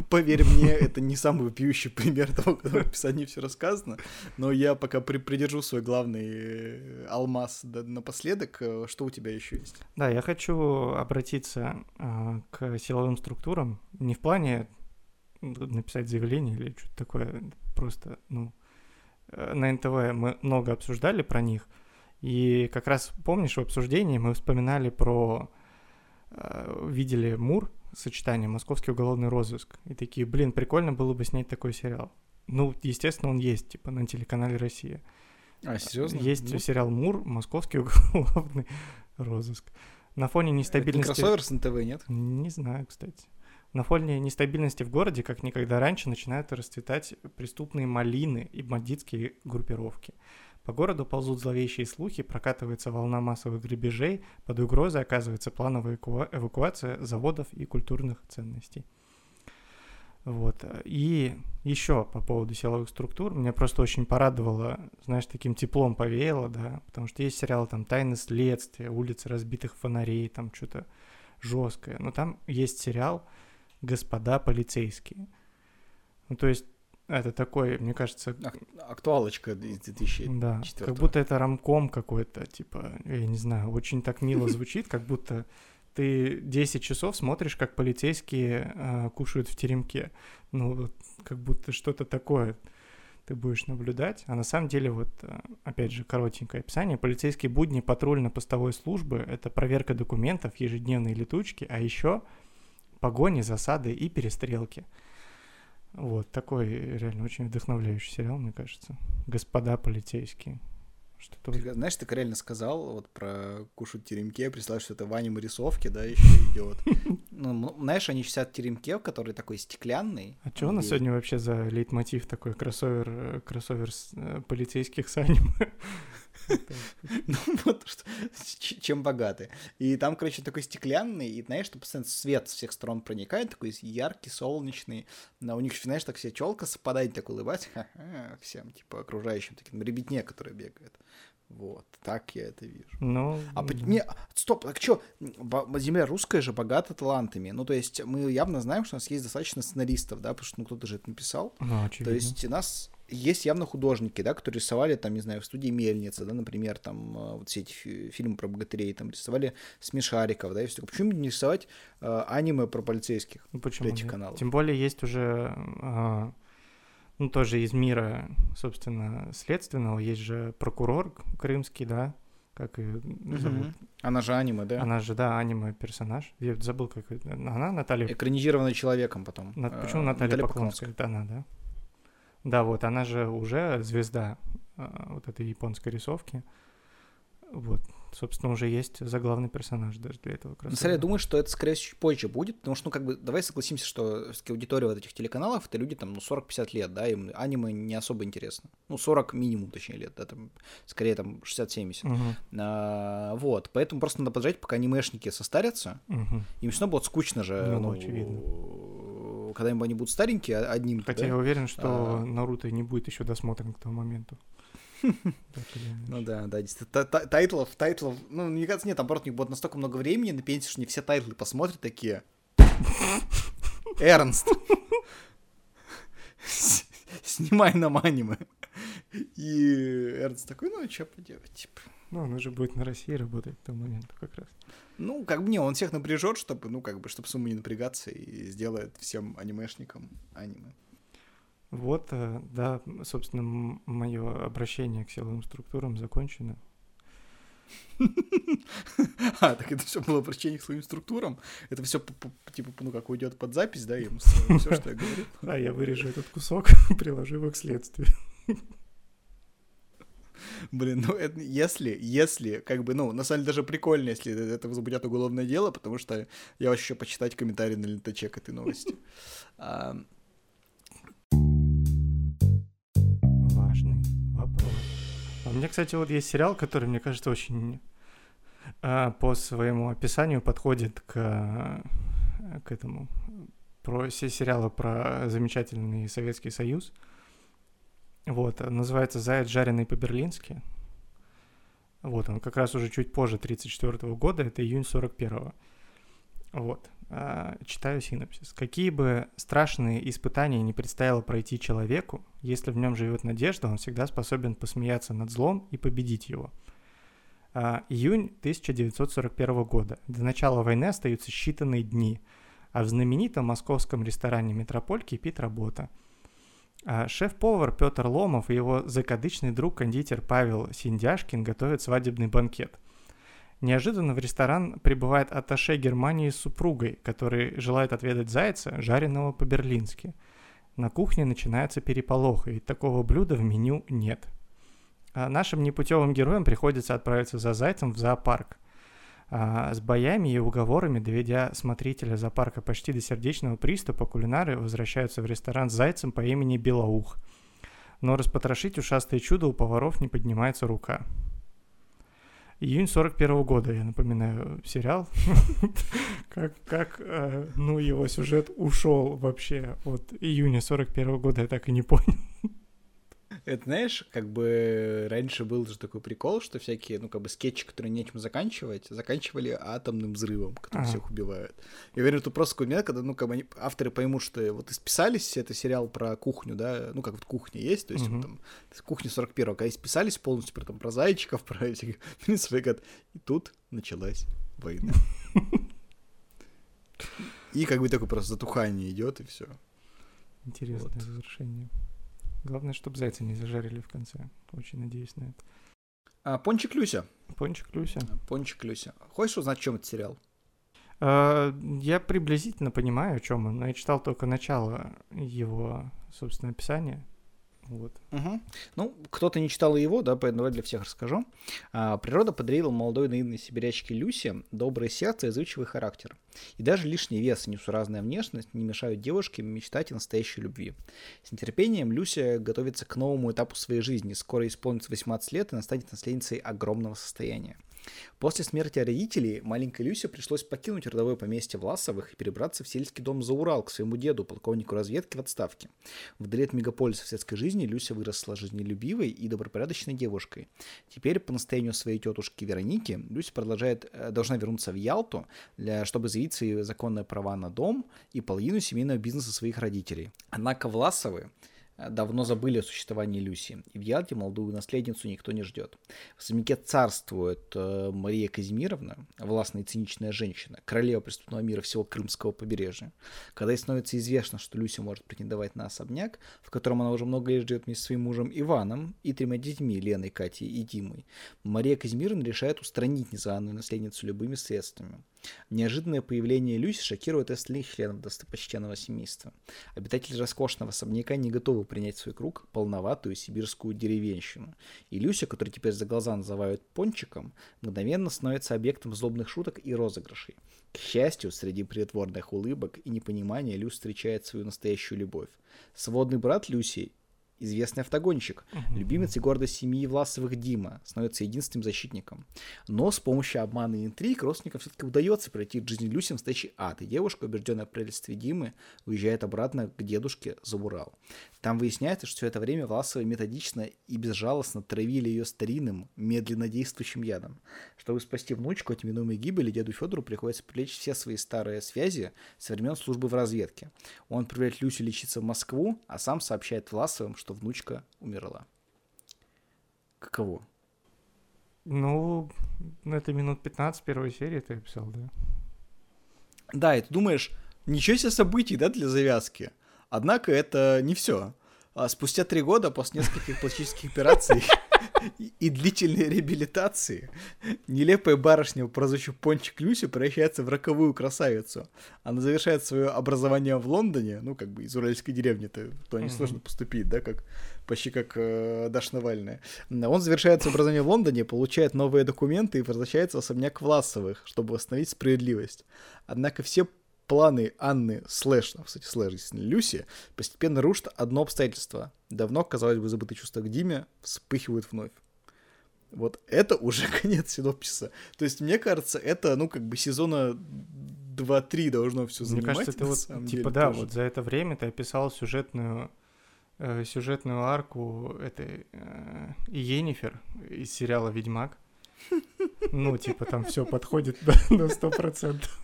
поверь мне, это не самый вопиющий пример того, когда в описании все рассказано, но я пока при придержу свой главный э, алмаз да, напоследок. Э, что у тебя еще есть? Да, я хочу обратиться э, к силовым структурам, не в плане написать заявление или что-то такое, просто, ну, э, на НТВ мы много обсуждали про них, и как раз, помнишь, в обсуждении мы вспоминали про, э, видели Мур, сочетание «Московский уголовный розыск». И такие, блин, прикольно было бы снять такой сериал. Ну, естественно, он есть, типа, на телеканале «Россия». А, серьезно? Есть ну... сериал «Мур. Московский уголовный розыск». На фоне нестабильности... Это кроссовер с НТВ, нет? Не знаю, кстати. На фоне нестабильности в городе, как никогда раньше, начинают расцветать преступные малины и бандитские группировки. По городу ползут зловещие слухи, прокатывается волна массовых грабежей, под угрозой оказывается плановая эвакуация заводов и культурных ценностей. Вот. И еще по поводу силовых структур, меня просто очень порадовало, знаешь, таким теплом повеяло, да, потому что есть сериал там «Тайны следствия», «Улицы разбитых фонарей», там что-то жесткое. Но там есть сериал «Господа полицейские». Ну, то есть это такой, мне кажется... Актуалочка из 2004 Да, как будто это рамком какой-то, типа, я не знаю, очень так мило звучит, как будто ты 10 часов смотришь, как полицейские э, кушают в теремке. Ну, вот, как будто что-то такое ты будешь наблюдать. А на самом деле, вот, э, опять же, коротенькое описание. Полицейские будни патрульно-постовой службы — это проверка документов, ежедневные летучки, а еще погони, засады и перестрелки. Вот, такой реально очень вдохновляющий сериал, мне кажется. Господа полицейские. Что-то... Ты, знаешь, ты реально сказал вот про кушать теремке, представляешь, что это Ваня Марисовки, да, еще идет. ну, знаешь, они сидят в теремке, который такой стеклянный. А что у нас сегодня вообще за лейтмотив такой кроссовер, э, кроссовер с, э, полицейских с аниме? Ну вот, чем богаты. И там, короче, такой стеклянный, и знаешь, что постоянно свет с всех сторон проникает, такой яркий, солнечный. Но у них, знаешь, так вся челка совпадает, так улыбать всем, типа, окружающим, таким ребятне, которые бегают. Вот, так я это вижу. Ну, а не, стоп, так что, земля русская же богата талантами. Ну, то есть мы явно знаем, что у нас есть достаточно сценаристов, да, потому что ну, кто-то же это написал. Ну, то есть у нас есть явно художники, да, которые рисовали, там, не знаю, в студии Мельница, да, например, там, э, вот все эти фильмы про богатырей, там, рисовали смешариков, да, и все. Почему не рисовать э, аниме про полицейских ну, почему для этих каналов? Тем более есть уже, э, ну, тоже из мира, собственно, следственного, есть же прокурор крымский, да, как и зовут. Угу. Она же аниме, да? Она же, да, аниме-персонаж. Я забыл, как... Она Наталья... Экранизированная человеком потом. На... Почему Наталья, Наталья Поклонская? Это она, да? Да, вот она же уже звезда а, вот этой японской рисовки. Вот, собственно, уже есть заглавный персонаж даже для этого кроссовера. Смотри, я думаю, что это, скорее всего, чуть позже будет, потому что, ну, как бы, давай согласимся, что аудитория вот этих телеканалов, это люди, там, ну, 40-50 лет, да, им аниме не особо интересно. Ну, 40 минимум, точнее, лет, да, там, скорее, там, 60-70. Угу. А, вот, поэтому просто надо подождать, пока анимешники состарятся, угу. им все равно будет скучно же, ну, ну очевидно когда-нибудь они будут старенькие, а одним. Хотя да? я уверен, что а... Наруто не будет еще досмотрен к тому моменту. Ну да, да, действительно. Тайтлов, тайтлов, ну, мне кажется, нет, там просто у них будет настолько много времени на пенсии, что не все тайтлы посмотрят такие. Эрнст. Снимай нам аниме. И Эрнст такой, ну, что поделать, типа. Ну, он уже будет на России работать к тому моменту как раз. Ну, как бы не, он всех напряжет, чтобы, ну, как бы, чтобы сумму не напрягаться и сделает всем анимешникам аниме. Вот, э, да, собственно, мое обращение к силовым структурам закончено. А, так это все было обращение к своим структурам? Это все, типа, ну, как уйдет под запись, да, им все, что я говорю? А, я вырежу этот кусок, приложу его к следствию. Блин, ну это, если, если, как бы, ну, на самом деле даже прикольно, если это возбудят уголовное дело, потому что я еще почитать комментарии на лентаче к этой новости. У меня, кстати, вот есть сериал, который, мне кажется, очень а, по своему описанию подходит к, к этому, про сериалы про замечательный Советский Союз. Вот, называется «Заяц, жареный по-берлински». Вот, он как раз уже чуть позже 34 года, это июнь 41-го. Вот, а, читаю синопсис. Какие бы страшные испытания не предстояло пройти человеку, если в нем живет надежда, он всегда способен посмеяться над злом и победить его. А, июнь 1941 года. До начала войны остаются считанные дни, а в знаменитом московском ресторане «Метрополь» кипит работа – а шеф-повар Петр Ломов и его закадычный друг-кондитер Павел Синдяшкин готовят свадебный банкет. Неожиданно в ресторан прибывает атташе Германии с супругой, который желает отведать зайца, жареного по-берлински. На кухне начинается переполох, и такого блюда в меню нет. А нашим непутевым героям приходится отправиться за зайцем в зоопарк. А, с боями и уговорами, доведя смотрителя зоопарка почти до сердечного приступа, кулинары возвращаются в ресторан с зайцем по имени Белоух. Но распотрошить ушастое чудо у поваров не поднимается рука. Июнь 41 года, я напоминаю, сериал. как, как э, ну, его сюжет ушел вообще от июня 41 года, я так и не понял. Это, знаешь, как бы раньше был же такой прикол, что всякие, ну, как бы скетчи, которые нечем заканчивать, заканчивали атомным взрывом, который ага. всех убивает. Я уверен, тут просто такой момент, когда, ну, как бы они, авторы поймут, что вот исписались, это сериал про кухню, да, ну, как вот кухня есть, то есть угу. там, кухня 41-го, когда исписались полностью про, там, про зайчиков, про этих и тут началась война. И как бы такое просто затухание идет, и все. Интересное вот. завершение. Главное, чтобы зайца не зажарили в конце. Очень надеюсь на это. А, Пончик Люся. Пончик Люся. Пончик Люся. Хочешь узнать, чем этот сериал? А, я приблизительно понимаю, о чем он, но я читал только начало его, собственно, описания. Вот. Угу. Ну, кто-то не читал его, да, поэтому давай для всех расскажу. А, природа подарила молодой наивной сибирячке Люсе доброе сердце и зычивый характер. И даже лишний вес и несуразная внешность не мешают девушке мечтать о настоящей любви. С нетерпением Люся готовится к новому этапу своей жизни. Скоро исполнится 18 лет и она станет наследницей огромного состояния. После смерти родителей маленькой Люсе пришлось покинуть родовое поместье Власовых и перебраться в сельский дом за Урал к своему деду, полковнику разведки в отставке. Вдали от мегаполиса светской жизни Люся выросла жизнелюбивой и добропорядочной девушкой. Теперь, по настоянию своей тетушки Вероники, Люся продолжает, э, должна вернуться в Ялту, для, чтобы заявить свои законные права на дом и половину семейного бизнеса своих родителей. Однако Власовы давно забыли о существовании Люси, и в Ялте молодую наследницу никто не ждет. В особняке царствует э, Мария Казимировна, властная и циничная женщина, королева преступного мира всего Крымского побережья. Когда ей становится известно, что Люси может претендовать на особняк, в котором она уже много лет живет вместе с своим мужем Иваном и тремя детьми Леной, Катей и Димой, Мария Казимировна решает устранить незваную наследницу любыми средствами. Неожиданное появление Люси шокирует остальных членов достопочтенного семейства. Обитатели роскошного особняка не готовы принять в свой круг полноватую сибирскую деревенщину. И Люся, которую теперь за глаза называют пончиком, мгновенно становится объектом злобных шуток и розыгрышей. К счастью, среди притворных улыбок и непонимания Люся встречает свою настоящую любовь. Сводный брат Люси известный автогонщик, uh-huh. любимец и гордость семьи Власовых Дима, становится единственным защитником. Но с помощью обмана и интриг родственникам все-таки удается пройти в жизни Люси настоящий ад, и девушка, убежденная в прелестстве Димы, уезжает обратно к дедушке за Урал. Там выясняется, что все это время Власовы методично и безжалостно травили ее старинным, медленно действующим ядом. Чтобы спасти внучку от неминуемой гибели, деду Федору приходится привлечь все свои старые связи со времен службы в разведке. Он отправляет Люсю лечиться в Москву, а сам сообщает Власовым, что внучка умерла. Каково? Ну, это минут 15 первой серии ты описал, да? Да, и ты думаешь, ничего себе событий, да, для завязки. Однако это не все. А спустя три года после нескольких пластических операций и длительной реабилитации нелепая барышня, прозвищу Пончик Люси, превращается в роковую красавицу. Она завершает свое образование в Лондоне, ну, как бы из уральской деревни-то, то не сложно поступить, да, как почти как э, Даша Навальная. Он завершает свое образование в Лондоне, получает новые документы и возвращается в особняк Власовых, чтобы восстановить справедливость. Однако все планы Анны слэш, ну, кстати, слэш, Люси, постепенно рушат одно обстоятельство. Давно, казалось бы, забытые чувства к Диме вспыхивают вновь. Вот это уже конец синопсиса. То есть, мне кажется, это, ну, как бы сезона 2-3 должно все занимать. Мне кажется, ты вот, типа, деле, да, тоже. вот за это время ты описал сюжетную э, сюжетную арку этой э, Енифер из сериала «Ведьмак». Ну, типа, там все подходит на сто процентов.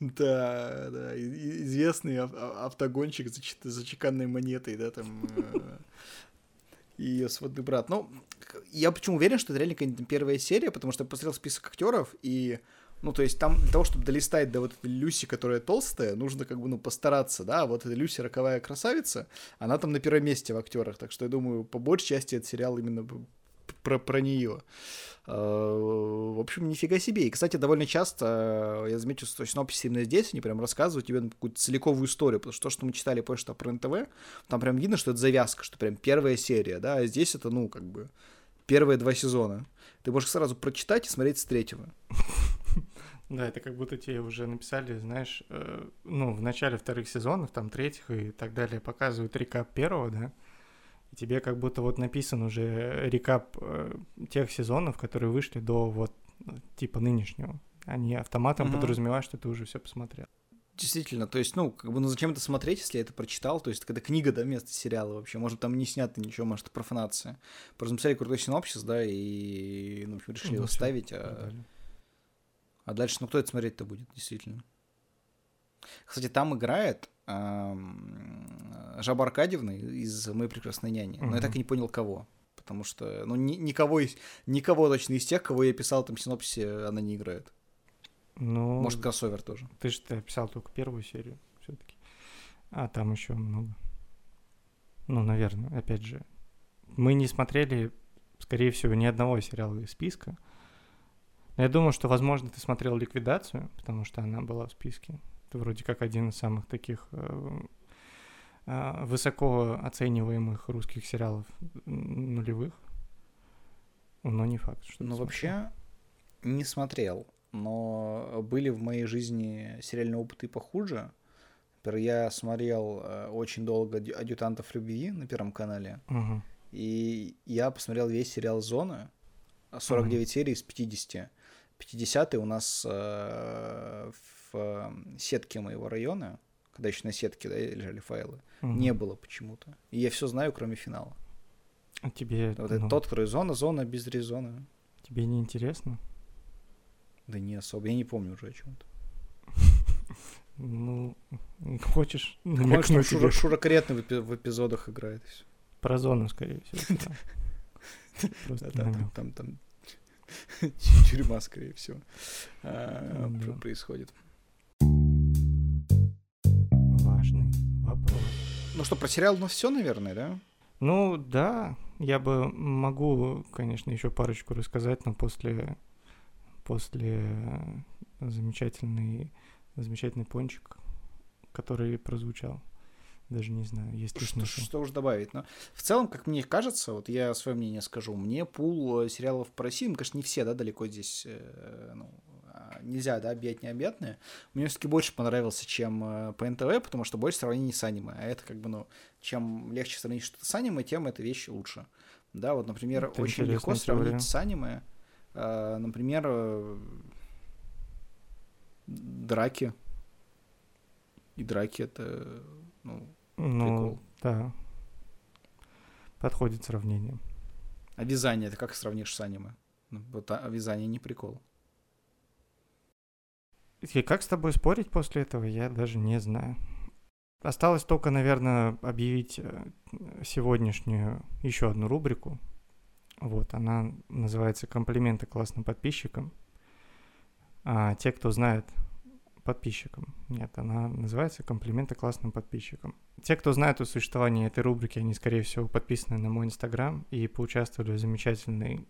Да, да, известный автогонщик за чеканной монетой, да, там, э, и ее сводный брат. Ну, я почему уверен, что это реально первая серия, потому что я посмотрел список актеров, и, ну, то есть там для того, чтобы долистать до вот этой Люси, которая толстая, нужно как бы, ну, постараться, да, вот эта Люси роковая красавица, она там на первом месте в актерах, так что я думаю, по большей части этот сериал именно про, про нее. Э, в общем, нифига себе. И, кстати, довольно часто э, я заметил, что синопсисы именно здесь, они прям рассказывают тебе какую-то целиковую историю, потому что то, что мы читали позже про НТВ, там прям видно, что это завязка, что прям первая серия, да, а здесь это, ну, как бы, первые два сезона. Ты можешь сразу прочитать и смотреть с третьего. Да, это как будто тебе уже написали, знаешь, э, ну, в начале вторых сезонов, там, третьих и так далее, показывают рекап первого, да, и тебе как будто вот написан уже рекап э, тех сезонов, которые вышли до вот типа нынешнего. Они автоматом mm-hmm. подразумевают, что ты уже все посмотрел. Действительно, то есть, ну, как бы, ну зачем это смотреть, если я это прочитал? То есть, когда книга, да, вместо сериала вообще. Может, там не снято ничего, может, это профанация. Просто написали крутой синопсис, да, и, ну, в общем, решили ну, его ставить, а... а дальше, ну, кто это смотреть-то будет, действительно? Кстати, там играет Жаба Аркадьевна из «Моей прекрасной няни», но я так и не понял, кого. Потому что, ну, ни, никого, из, никого точно из тех, кого я писал там в синопсисе, она не играет. Ну, Может, кроссовер тоже. Ты же ты писал только первую серию все таки А там еще много. Ну, наверное, опять же. Мы не смотрели, скорее всего, ни одного сериала из списка. Но я думаю, что, возможно, ты смотрел «Ликвидацию», потому что она была в списке. Это вроде как один из самых таких э, высоко оцениваемых русских сериалов нулевых. Но не факт, что Ну, вообще, не смотрел. Но были в моей жизни сериальные опыты похуже. Например, я смотрел э, очень долго «Адъютантов любви» на Первом канале. Угу. И я посмотрел весь сериал «Зона». 49 угу. серий из 50. 50 у нас э, в э, сетке моего района, когда еще на сетке да, лежали файлы, угу. не было почему-то. И я все знаю, кроме финала. А тебе... Вот ну... это тот, который зона, зона без резона. Тебе не интересно? Да не особо. Я не помню уже о чем-то. Ну, хочешь намекнуть Шура, Шура Каретный в, эпи- в эпизодах играет. Про зону, скорее всего. Там, там тюрьма, скорее всего, а, происходит. Ну что, про сериал у нас все, наверное, да? Ну да, я бы могу, конечно, еще парочку рассказать, но после после замечательный замечательный пончик, который прозвучал. Даже не знаю, есть ли что, что уж добавить. Но в целом, как мне кажется, вот я свое мнение скажу, мне пул э, сериалов по России, ну, конечно, не все, да, далеко здесь, э, ну, нельзя, да, объять необъятное. Мне все-таки больше понравился, чем э, по НТВ, потому что больше сравнений с аниме. А это как бы, ну, чем легче сравнить что-то с аниме, тем эта вещь лучше. Да, вот, например, это очень легко сравнить теория. с аниме. Э, например, э, драки. И драки это, ну, ну, прикол. да. Подходит сравнение. А вязание, это как сравнишь с аниме? Ну, вот а, вязание не прикол. И как с тобой спорить после этого, я даже не знаю. Осталось только, наверное, объявить э, сегодняшнюю еще одну рубрику. Вот, она называется «Комплименты классным подписчикам». А те, кто знает подписчикам. Нет, она называется «Комплименты классным подписчикам». Те, кто знает о существовании этой рубрики, они, скорее всего, подписаны на мой инстаграм и поучаствовали в замечательной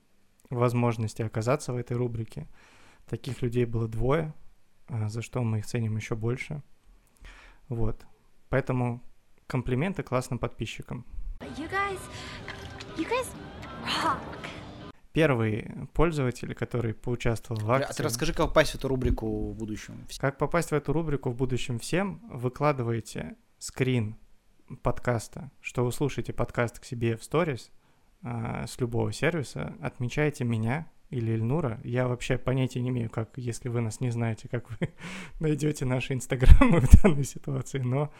возможности оказаться в этой рубрике. Таких людей было двое, за что мы их ценим еще больше. Вот. Поэтому комплименты классным подписчикам. You guys, you guys rock первый пользователь, который поучаствовал в акции. А ты расскажи, как попасть в эту рубрику в будущем. Как попасть в эту рубрику в будущем всем? Выкладываете скрин подкаста, что вы слушаете подкаст к себе в сторис а, с любого сервиса, отмечаете меня или Ильнура. Я вообще понятия не имею, как, если вы нас не знаете, как вы найдете наши инстаграмы в данной ситуации, но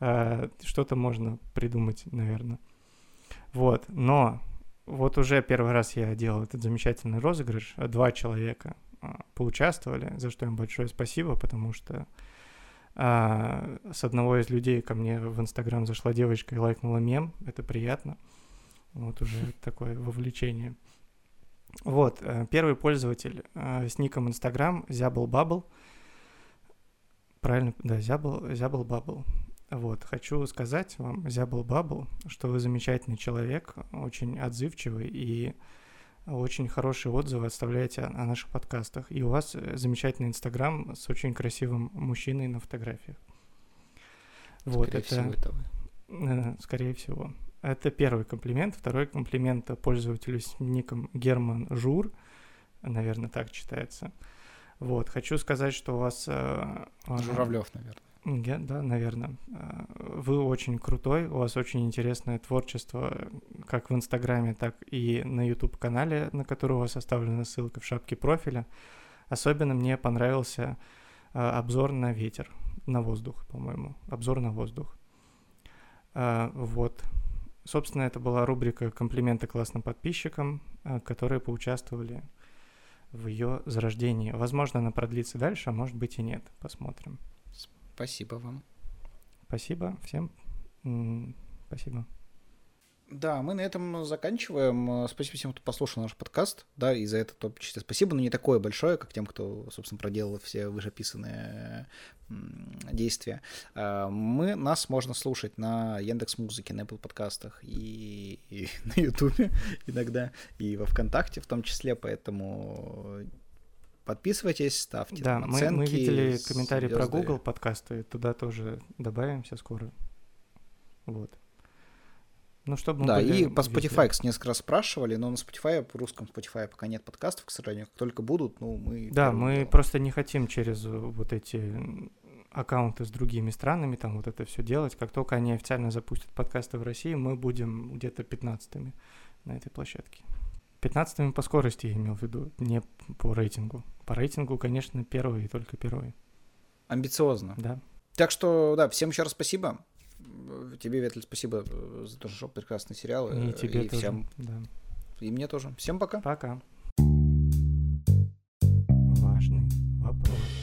а, что-то можно придумать, наверное. Вот, но вот уже первый раз я делал этот замечательный розыгрыш. Два человека а, поучаствовали, за что им большое спасибо, потому что а, с одного из людей ко мне в Инстаграм зашла девочка и лайкнула мем. Это приятно. Вот уже такое вовлечение. Вот, э, первый пользователь э, с ником Инстаграм Зябл Бабл. Правильно, да, Зябл, Зябл Бабл. Вот, хочу сказать вам, Зябл Бабл, что вы замечательный человек, очень отзывчивый и очень хорошие отзывы оставляете о наших подкастах. И у вас э, замечательный Инстаграм с очень красивым мужчиной на фотографиях. Вот, скорее это, всего, это вы. Скорее всего. Это первый комплимент. Второй комплимент пользователю с ником Герман Жур. Наверное, так читается. Вот, хочу сказать, что у вас... Э, Журавлев, наверное. Я, да, наверное. А, вы очень крутой, у вас очень интересное творчество, как в Инстаграме, так и на YouTube-канале, на который у вас оставлена ссылка в шапке профиля. Особенно мне понравился а, обзор на ветер, на воздух, по-моему. Обзор на воздух. А, вот. Собственно, это была рубрика «Комплименты классным подписчикам», которые поучаствовали в ее зарождении. Возможно, она продлится дальше, а может быть и нет. Посмотрим. Спасибо вам. Спасибо всем. Спасибо. Да, мы на этом заканчиваем. Спасибо всем, кто послушал наш подкаст. Да, и за это то чисто спасибо, но не такое большое, как тем, кто, собственно, проделал все вышеописанные действия. А, мы, нас можно слушать на Яндекс Музыке, на Apple подкастах и, и на Ютубе иногда, и во Вконтакте в том числе, поэтому Подписывайтесь, ставьте да, там оценки. Мы, мы видели комментарии звезды. про Google подкасты, туда тоже добавимся скоро. Вот. Ну, чтобы Да, и по Spotify, везде. несколько раз спрашивали, но на Spotify, по русском Spotify пока нет подкастов, к сожалению. Как только будут, ну, мы... Да, мы делаем. просто не хотим через вот эти аккаунты с другими странами там вот это все делать. Как только они официально запустят подкасты в России, мы будем где-то 15-ми на этой площадке. 15 по скорости я имел в виду, не по рейтингу. По рейтингу, конечно, первый и только первый. Амбициозно. Да. Так что, да, всем еще раз спасибо. Тебе, Ветль, спасибо э, за то, что прекрасный сериал. И э, тебе и тоже. Всем... Да. И мне тоже. Всем пока. Пока. Важный вопрос.